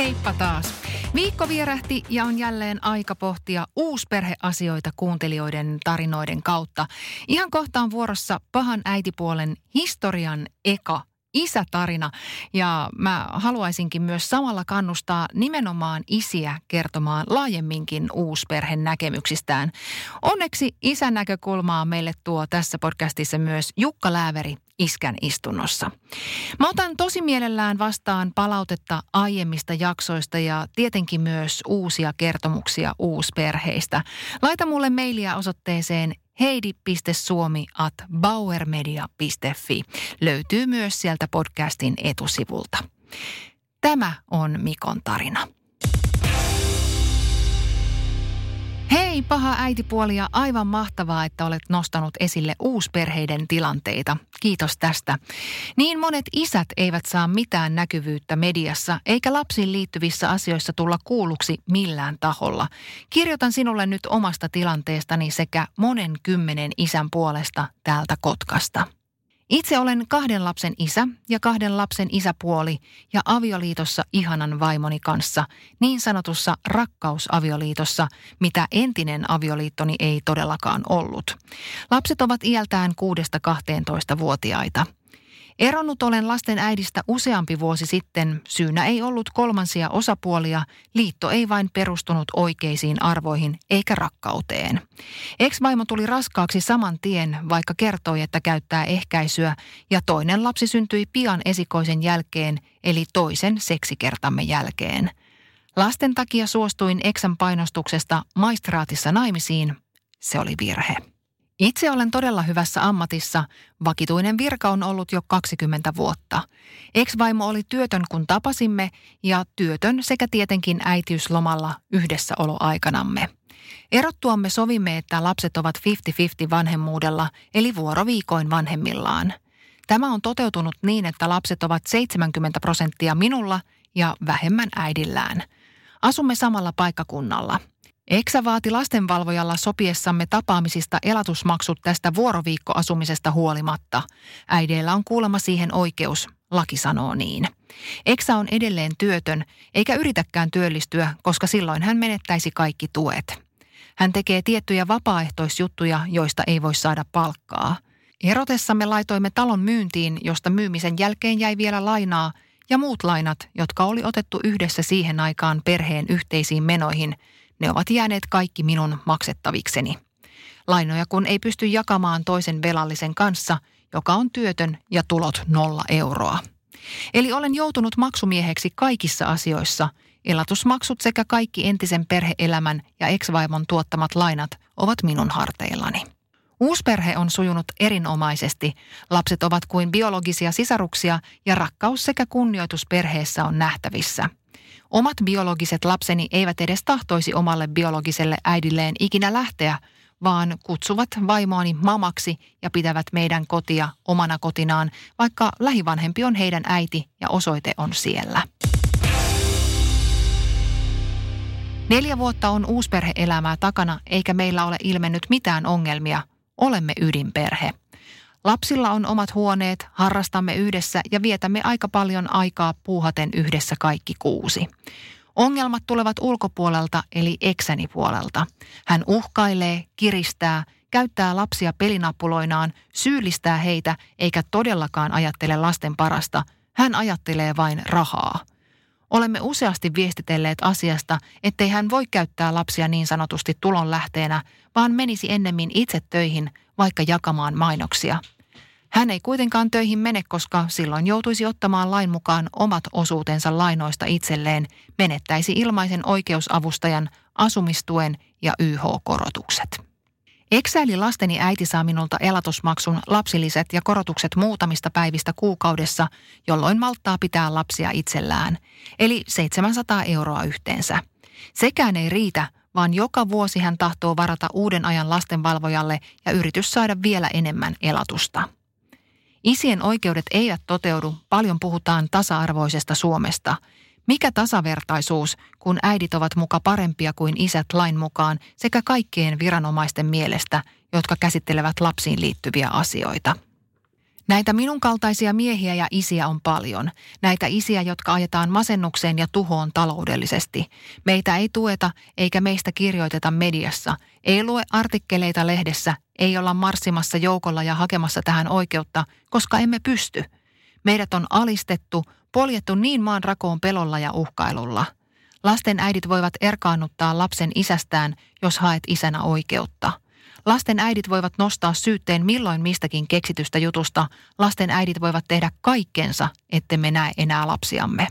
Heippa taas. Viikko vierähti ja on jälleen aika pohtia uusperheasioita kuuntelijoiden tarinoiden kautta. Ihan kohta on vuorossa pahan äitipuolen historian eka isätarina. Ja mä haluaisinkin myös samalla kannustaa nimenomaan isiä kertomaan laajemminkin uusperhen näkemyksistään. Onneksi isän näkökulmaa meille tuo tässä podcastissa myös Jukka Lääveri iskän istunnossa. Mä otan tosi mielellään vastaan palautetta aiemmista jaksoista ja tietenkin myös uusia kertomuksia uusperheistä. Laita mulle mailia osoitteeseen heidi.suomi at bauermedia.fi. Löytyy myös sieltä podcastin etusivulta. Tämä on Mikon tarina. Hei paha äitipuoli ja aivan mahtavaa, että olet nostanut esille uusperheiden tilanteita. Kiitos tästä. Niin monet isät eivät saa mitään näkyvyyttä mediassa eikä lapsiin liittyvissä asioissa tulla kuulluksi millään taholla. Kirjoitan sinulle nyt omasta tilanteestani sekä monen kymmenen isän puolesta täältä Kotkasta. Itse olen kahden lapsen isä ja kahden lapsen isäpuoli ja avioliitossa ihanan vaimoni kanssa, niin sanotussa rakkausavioliitossa, mitä entinen avioliittoni ei todellakaan ollut. Lapset ovat iältään 6-12-vuotiaita. Eronnut olen lasten äidistä useampi vuosi sitten. Syynä ei ollut kolmansia osapuolia. Liitto ei vain perustunut oikeisiin arvoihin eikä rakkauteen. Ex-vaimo tuli raskaaksi saman tien, vaikka kertoi, että käyttää ehkäisyä, ja toinen lapsi syntyi pian esikoisen jälkeen, eli toisen seksikertamme jälkeen. Lasten takia suostuin eksän painostuksesta maistraatissa naimisiin. Se oli virhe. Itse olen todella hyvässä ammatissa. Vakituinen virka on ollut jo 20 vuotta. Ex-vaimo oli työtön kun tapasimme ja työtön sekä tietenkin äitiyslomalla yhdessäoloaikanamme. Erottuamme sovimme, että lapset ovat 50-50 vanhemmuudella, eli vuoroviikoin vanhemmillaan. Tämä on toteutunut niin, että lapset ovat 70 prosenttia minulla ja vähemmän äidillään. Asumme samalla paikkakunnalla – Eksä vaati lastenvalvojalla sopiessamme tapaamisista elatusmaksut tästä vuoroviikkoasumisesta huolimatta. Äideillä on kuulemma siihen oikeus, laki sanoo niin. Eksä on edelleen työtön, eikä yritäkään työllistyä, koska silloin hän menettäisi kaikki tuet. Hän tekee tiettyjä vapaaehtoisjuttuja, joista ei voi saada palkkaa. Erotessamme laitoimme talon myyntiin, josta myymisen jälkeen jäi vielä lainaa, ja muut lainat, jotka oli otettu yhdessä siihen aikaan perheen yhteisiin menoihin – ne ovat jääneet kaikki minun maksettavikseni. Lainoja kun ei pysty jakamaan toisen velallisen kanssa, joka on työtön ja tulot nolla euroa. Eli olen joutunut maksumieheksi kaikissa asioissa. Elatusmaksut sekä kaikki entisen perheelämän ja eksvaimon tuottamat lainat ovat minun harteillani. Uusperhe on sujunut erinomaisesti. Lapset ovat kuin biologisia sisaruksia ja rakkaus sekä kunnioitus perheessä on nähtävissä – Omat biologiset lapseni eivät edes tahtoisi omalle biologiselle äidilleen ikinä lähteä, vaan kutsuvat vaimoani mamaksi ja pitävät meidän kotia omana kotinaan, vaikka lähivanhempi on heidän äiti ja osoite on siellä. Neljä vuotta on uusperheelämää takana, eikä meillä ole ilmennyt mitään ongelmia. Olemme ydinperhe. Lapsilla on omat huoneet, harrastamme yhdessä ja vietämme aika paljon aikaa puuhaten yhdessä kaikki kuusi. Ongelmat tulevat ulkopuolelta eli eksäni puolelta. Hän uhkailee, kiristää, käyttää lapsia pelinapuloinaan, syyllistää heitä eikä todellakaan ajattele lasten parasta. Hän ajattelee vain rahaa. Olemme useasti viestitelleet asiasta, ettei hän voi käyttää lapsia niin sanotusti tulonlähteenä, vaan menisi ennemmin itse töihin, vaikka jakamaan mainoksia. Hän ei kuitenkaan töihin mene, koska silloin joutuisi ottamaan lain mukaan omat osuutensa lainoista itselleen, menettäisi ilmaisen oikeusavustajan, asumistuen ja YH-korotukset. Eksäili lasteni äiti saa minulta elatusmaksun, lapsiliset ja korotukset muutamista päivistä kuukaudessa, jolloin malttaa pitää lapsia itsellään, eli 700 euroa yhteensä. Sekään ei riitä, vaan joka vuosi hän tahtoo varata uuden ajan lastenvalvojalle ja yritys saada vielä enemmän elatusta. Isien oikeudet eivät toteudu, paljon puhutaan tasa-arvoisesta Suomesta – mikä tasavertaisuus, kun äidit ovat muka parempia kuin isät lain mukaan sekä kaikkien viranomaisten mielestä, jotka käsittelevät lapsiin liittyviä asioita. Näitä minun kaltaisia miehiä ja isiä on paljon. Näitä isiä, jotka ajetaan masennukseen ja tuhoon taloudellisesti. Meitä ei tueta eikä meistä kirjoiteta mediassa. Ei lue artikkeleita lehdessä, ei olla marssimassa joukolla ja hakemassa tähän oikeutta, koska emme pysty. Meidät on alistettu, poljettu niin maan rakoon pelolla ja uhkailulla. Lasten äidit voivat erkaannuttaa lapsen isästään, jos haet isänä oikeutta. Lasten äidit voivat nostaa syytteen milloin mistäkin keksitystä jutusta. Lasten äidit voivat tehdä kaikkensa, ettemme näe enää lapsiamme.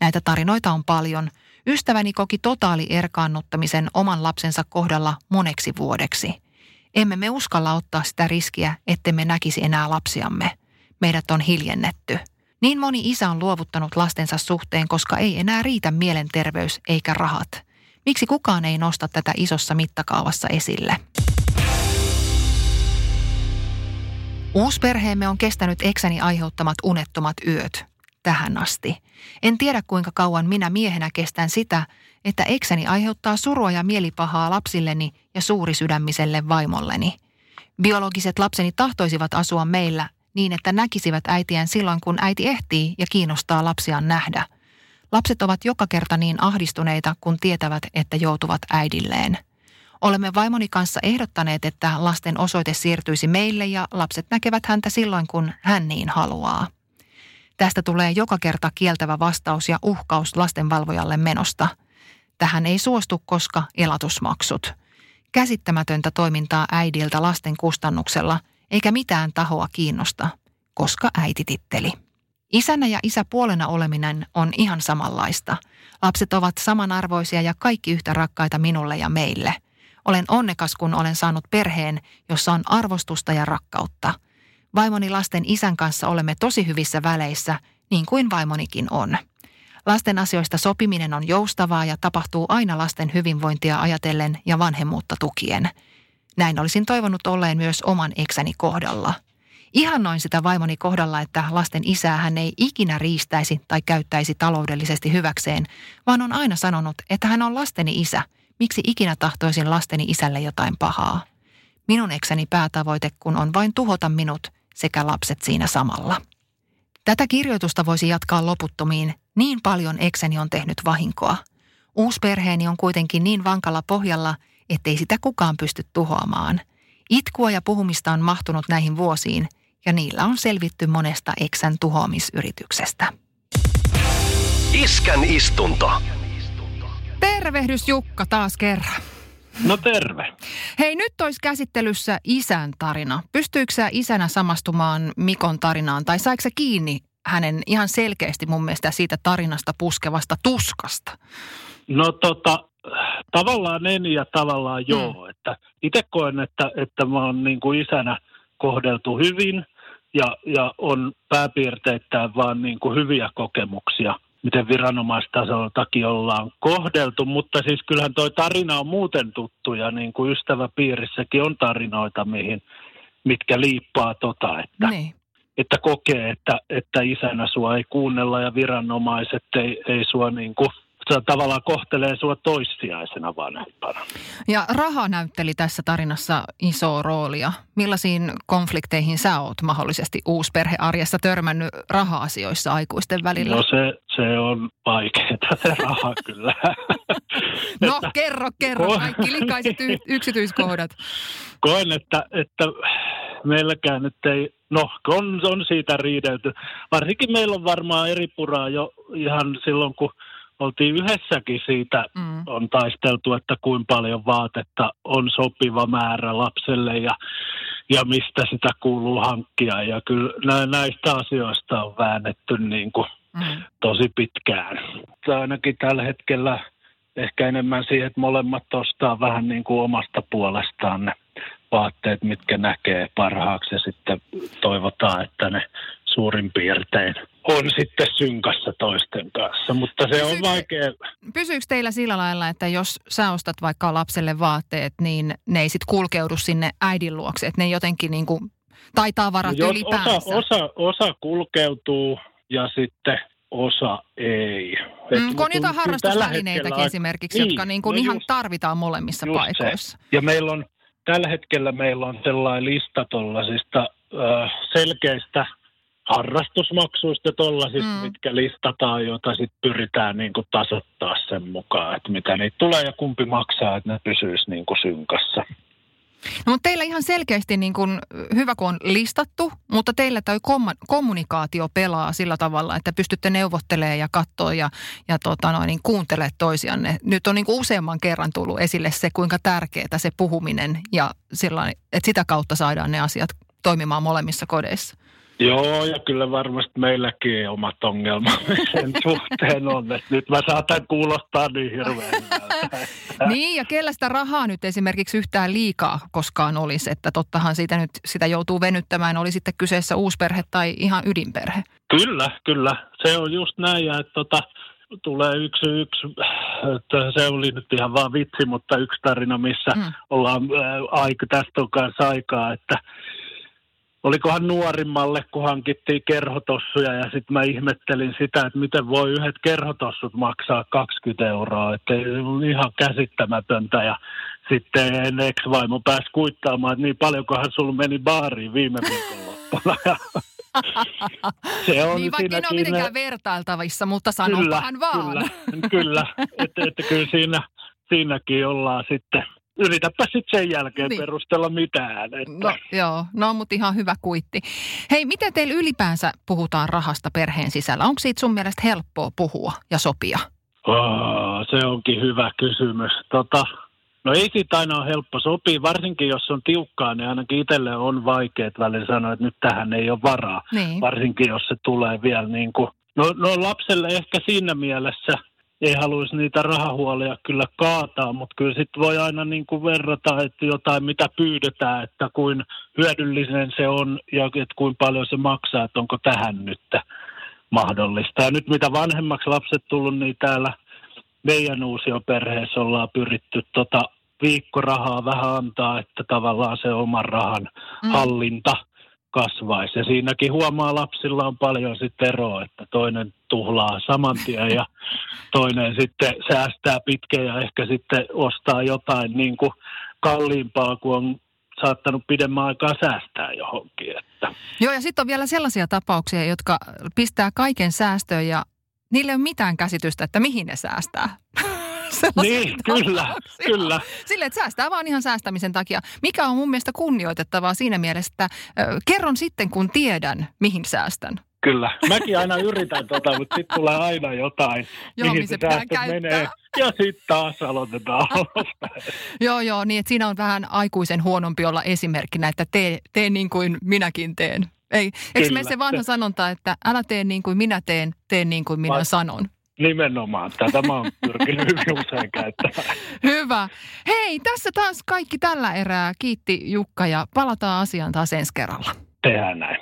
Näitä tarinoita on paljon. Ystäväni koki totaali erkaannuttamisen oman lapsensa kohdalla moneksi vuodeksi. Emme me uskalla ottaa sitä riskiä, ettemme näkisi enää lapsiamme. Meidät on hiljennetty. Niin moni isä on luovuttanut lastensa suhteen, koska ei enää riitä mielenterveys eikä rahat. Miksi kukaan ei nosta tätä isossa mittakaavassa esille? Uusperheemme on kestänyt eksäni aiheuttamat unettomat yöt tähän asti. En tiedä kuinka kauan minä miehenä kestän sitä, että eksäni aiheuttaa surua ja mielipahaa lapsilleni ja suurisydämiselle vaimolleni. Biologiset lapseni tahtoisivat asua meillä niin, että näkisivät äitiään silloin, kun äiti ehtii ja kiinnostaa lapsiaan nähdä. Lapset ovat joka kerta niin ahdistuneita, kun tietävät, että joutuvat äidilleen. Olemme vaimoni kanssa ehdottaneet, että lasten osoite siirtyisi meille ja lapset näkevät häntä silloin, kun hän niin haluaa. Tästä tulee joka kerta kieltävä vastaus ja uhkaus lastenvalvojalle menosta. Tähän ei suostu, koska elatusmaksut. Käsittämätöntä toimintaa äidiltä lasten kustannuksella – eikä mitään tahoa kiinnosta, koska äiti titteli. Isänä ja isäpuolena oleminen on ihan samanlaista. Lapset ovat samanarvoisia ja kaikki yhtä rakkaita minulle ja meille. Olen onnekas, kun olen saanut perheen, jossa on arvostusta ja rakkautta. Vaimoni lasten isän kanssa olemme tosi hyvissä väleissä, niin kuin vaimonikin on. Lasten asioista sopiminen on joustavaa ja tapahtuu aina lasten hyvinvointia ajatellen ja vanhemmuutta tukien – näin olisin toivonut olleen myös oman eksäni kohdalla. Ihan noin sitä vaimoni kohdalla, että lasten isää hän ei ikinä riistäisi tai käyttäisi taloudellisesti hyväkseen, vaan on aina sanonut, että hän on lasteni isä. Miksi ikinä tahtoisin lasteni isälle jotain pahaa? Minun eksäni päätavoite kun on vain tuhota minut sekä lapset siinä samalla. Tätä kirjoitusta voisi jatkaa loputtomiin. Niin paljon eksäni on tehnyt vahinkoa. Uusperheeni on kuitenkin niin vankalla pohjalla – ettei sitä kukaan pysty tuhoamaan. Itkua ja puhumista on mahtunut näihin vuosiin ja niillä on selvitty monesta eksän tuhoamisyrityksestä. Iskän istunto. Tervehdys Jukka taas kerran. No terve. Hei, nyt olisi käsittelyssä isän tarina. Pystyykö sä isänä samastumaan Mikon tarinaan tai saiko kiinni hänen ihan selkeästi mun mielestä siitä tarinasta puskevasta tuskasta? No tota, tavallaan en ja tavallaan joo. Mm. Että itse koen, että, että mä oon niin kuin isänä kohdeltu hyvin ja, ja on pääpiirteittäin vaan niin kuin hyviä kokemuksia, miten viranomaistasoltakin ollaan kohdeltu. Mutta siis kyllähän toi tarina on muuten tuttu ja niin kuin ystäväpiirissäkin on tarinoita, mihin, mitkä liippaa tota, että, niin. että kokee, että, että isänä sua ei kuunnella ja viranomaiset ei, ei sua niin kuin tavallaan kohtelee sinua toissijaisena vanhempana. Ja raha näytteli tässä tarinassa isoa roolia. Millaisiin konflikteihin sä oot mahdollisesti uusperhearjessa törmännyt raha-asioissa aikuisten välillä? No se, se on vaikeaa se raha kyllä. no että, kerro, kerro kaikki likaiset y- yksityiskohdat. Koen, että, että meilläkään nyt ei, no on, on siitä riidelty. Varsinkin meillä on varmaan eri puraa jo ihan silloin, kun – oltiin yhdessäkin siitä, mm. on taisteltu, että kuinka paljon vaatetta on sopiva määrä lapselle ja, ja mistä sitä kuuluu hankkia. Ja kyllä näistä asioista on väännetty niin kuin mm. tosi pitkään. Ainakin tällä hetkellä ehkä enemmän siihen, että molemmat ostaa vähän niin kuin omasta puolestaan ne vaatteet, mitkä näkee parhaaksi ja sitten toivotaan, että ne suurin piirtein on sitten synkassa toisten kanssa, mutta se Pysyykö, on vaikea. Pysyykö teillä sillä lailla, että jos sä ostat vaikka lapselle vaatteet, niin ne ei sitten kulkeudu sinne äidin luokse, että ne jotenkin niin kuin taitaa varata no ylipäänsä? Osa, osa, osa kulkeutuu ja sitten osa ei. Mm, kun on jotain harrastusvälineitäkin esimerkiksi, niin, jotka niin kuin no ihan just, tarvitaan molemmissa paikoissa. Se. Ja meillä on, tällä hetkellä meillä on sellainen lista tuollaisista äh, selkeistä harrastusmaksuista ja mm. mitkä listataan, joita sitten pyritään niin kuin tasoittaa sen mukaan, että mitä niitä tulee ja kumpi maksaa, että ne pysyisi niin kuin synkassa. No, mutta teillä ihan selkeästi niin kuin, hyvä, kun on listattu, mutta teillä toi kom- kommunikaatio pelaa sillä tavalla, että pystytte neuvottelemaan ja katsoa ja, ja tota noin, niin kuuntelemaan toisianne. Nyt on niin kuin useamman kerran tullut esille se, kuinka tärkeää se puhuminen ja sillä, että sitä kautta saadaan ne asiat toimimaan molemmissa kodeissa. Joo, ja kyllä varmasti meilläkin omat ongelmamme sen suhteen on. Että nyt mä saatan kuulostaa niin hirveän Niin, ja kellä sitä rahaa nyt esimerkiksi yhtään liikaa koskaan olisi, että tottahan siitä nyt sitä joutuu venyttämään, oli sitten kyseessä uusperhe tai ihan ydinperhe. Kyllä, kyllä. Se on just näin, ja että tota, tulee yksi, yksi, että se oli nyt ihan vaan vitsi, mutta yksi tarina, missä mm. ollaan äh, aika, tästä on kanssa aikaa, että olikohan nuorimmalle, kun hankittiin kerhotossuja ja sitten mä ihmettelin sitä, että miten voi yhdet kerhotossut maksaa 20 euroa, että ihan käsittämätöntä ja sitten ex-vaimo pääsi kuittaamaan, että niin paljonkohan sulla meni baariin viime viikonloppuna. se on niin vaikka en ole mitenkään vertailtavissa, mutta sanopahan kyllä, vaan. Kyllä, kyllä. että, että kyllä siinä, siinäkin ollaan sitten yritäpä sitten sen jälkeen niin. perustella mitään. Että. No joo, no mutta ihan hyvä kuitti. Hei, miten teillä ylipäänsä puhutaan rahasta perheen sisällä? Onko siitä sun mielestä helppoa puhua ja sopia? Oh, se onkin hyvä kysymys. Tota, no ei siitä aina ole helppo sopia, varsinkin jos on tiukkaa, niin ainakin itselle on vaikea välillä sanoa, että nyt tähän ei ole varaa. Niin. Varsinkin jos se tulee vielä niin kuin, no, no lapselle ehkä siinä mielessä – ei haluaisi niitä rahahuolia kyllä kaataa, mutta kyllä sitten voi aina niin kuin verrata, että jotain mitä pyydetään, että kuin hyödyllinen se on ja että kuinka paljon se maksaa, että onko tähän nyt mahdollista. Ja nyt mitä vanhemmaksi lapset tullut, niin täällä meidän uusioperheessä ollaan pyritty tota viikkorahaa vähän antaa, että tavallaan se oman rahan mm. hallinta – kasvaisi. Ja siinäkin huomaa lapsilla on paljon sitten eroa, että toinen tuhlaa saman tien ja toinen sitten säästää pitkään ja ehkä sitten ostaa jotain niin kuin kalliimpaa, kuin on saattanut pidemmän aikaa säästää johonkin. Että. Joo, ja sitten on vielä sellaisia tapauksia, jotka pistää kaiken säästöön ja niille ei ole mitään käsitystä, että mihin ne säästää. niin, kyllä, kyllä. Sille, että säästää vaan ihan säästämisen takia. Mikä on mun mielestä kunnioitettavaa siinä mielessä, että kerron sitten, kun tiedän, mihin säästän. Kyllä. Mäkin aina yritän tota, mutta sitten tulee aina jotain, joo, mihin se pitää menee. Ja sitten taas aloitetaan Joo, joo, niin että siinä on vähän aikuisen huonompi olla esimerkkinä, että tee, tee niin kuin minäkin teen. Ei, eikö me se vanha sanonta, että älä tee niin kuin minä teen, tee niin kuin minä Va- sanon. Nimenomaan. Tätä mä oon pyrkinyt hyvin usein käyttämään. Hyvä. Hei, tässä taas kaikki tällä erää. Kiitti Jukka ja palataan asiaan taas ensi kerralla. Tehdään näin.